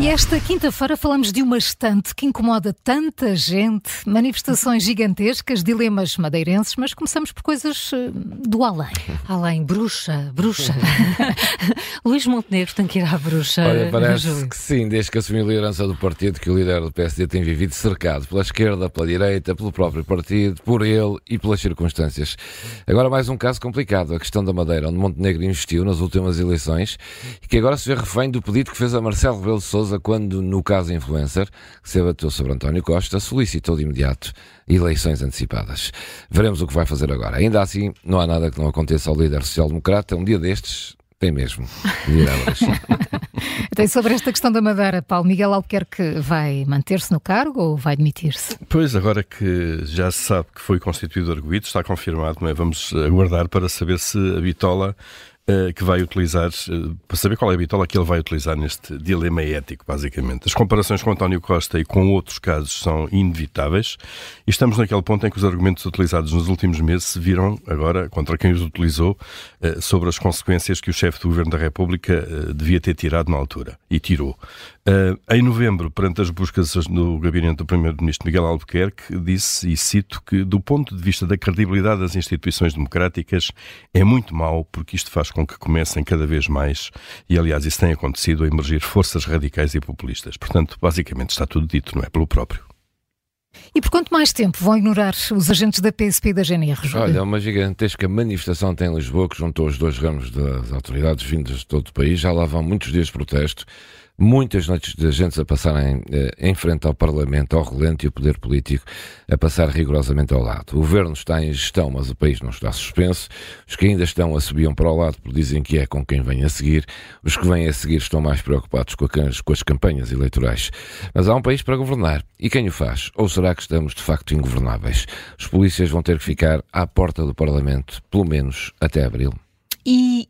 E esta quinta-feira falamos de uma estante que incomoda tanta gente, manifestações gigantescas, dilemas madeirenses, mas começamos por coisas eh, do além. Além, bruxa, bruxa. Luís Montenegro tem que ir à bruxa. Olha, parece Júlio. que sim, desde que assumiu a liderança do partido, que o líder do PSD tem vivido cercado pela esquerda, pela direita, pelo próprio partido, por ele e pelas circunstâncias. Agora mais um caso complicado, a questão da Madeira, onde Montenegro investiu nas últimas eleições e que agora se vê refém do pedido que fez a Marcelo Rebelo de Sousa quando, no caso influencer, que se abateu sobre António Costa, solicitou de imediato eleições antecipadas. Veremos o que vai fazer agora. Ainda assim, não há nada que não aconteça ao líder social-democrata. Um dia destes, tem mesmo. Tem sobre esta questão da Madeira, Paulo Miguel Albuquerque vai manter-se no cargo ou vai demitir-se? Pois, agora que já se sabe que foi constituído arguído, está confirmado, não é? Vamos aguardar para saber se a bitola que vai utilizar, eh, para saber qual é a bitola que ele vai utilizar neste dilema ético, basicamente. As comparações com António Costa e com outros casos são inevitáveis e estamos naquele ponto em que os argumentos utilizados nos últimos meses se viram agora contra quem os utilizou eh, sobre as consequências que o chefe do Governo da República eh, devia ter tirado na altura e tirou. Eh, em novembro, perante as buscas no gabinete do Primeiro-Ministro Miguel Albuquerque, disse, e cito, que do ponto de vista da credibilidade das instituições democráticas é muito mau, porque isto faz com que comecem cada vez mais, e aliás isso tem acontecido, a emergir forças radicais e populistas. Portanto, basicamente está tudo dito, não é? Pelo próprio. E por quanto mais tempo vão ignorar os agentes da PSP e da GNR? Júlio? Olha, uma gigantesca manifestação tem em Lisboa que juntou os dois ramos das autoridades vindas de todo o país. Já lá vão muitos dias de protesto, muitas noites de agentes a passarem eh, em frente ao Parlamento, ao relento e o poder político a passar rigorosamente ao lado. O governo está em gestão, mas o país não está suspenso. Os que ainda estão a subiam para o lado porque dizem que é com quem vem a seguir. Os que vêm a seguir estão mais preocupados com, a com as campanhas eleitorais. Mas há um país para governar. E quem o faz? Ou será que estamos de facto ingovernáveis? Os polícias vão ter que ficar à porta do Parlamento, pelo menos até abril. E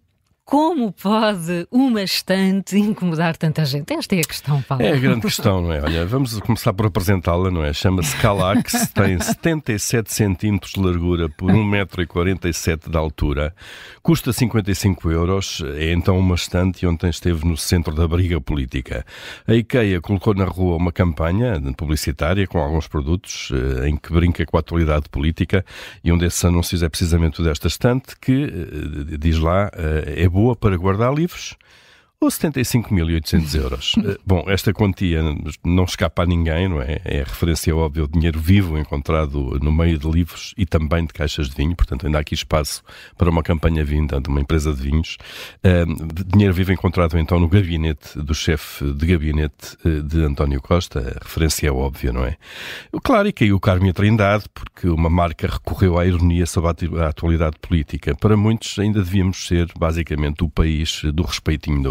como pode uma estante incomodar tanta gente? Esta é a questão, Paulo. É a grande questão, não é? Olha, vamos começar por apresentá-la, não é? Chama-se Calax, tem 77 centímetros de largura por 1,47m de altura, custa 55 euros, é então uma estante e ontem esteve no centro da briga política. A IKEA colocou na rua uma campanha publicitária com alguns produtos eh, em que brinca com a atualidade política e um desses anúncios é precisamente o desta estante que, eh, diz lá, eh, é boa para guardar livros ou 75.800 euros. Eh, Bom, esta quantia não escapa a ninguém, não é? É referência óbvia ao dinheiro vivo encontrado no meio de livros e também de caixas de vinho, portanto ainda há aqui espaço para uma campanha vinda de uma empresa de vinhos. Eh, dinheiro vivo encontrado então no gabinete do chefe de gabinete eh, de António Costa, a referência é óbvia, não é? Claro, e caiu o Carme a Trindade, porque uma marca recorreu à ironia sobre a atu- a atualidade política. Para muitos ainda devíamos ser, basicamente, o país do respeitinho da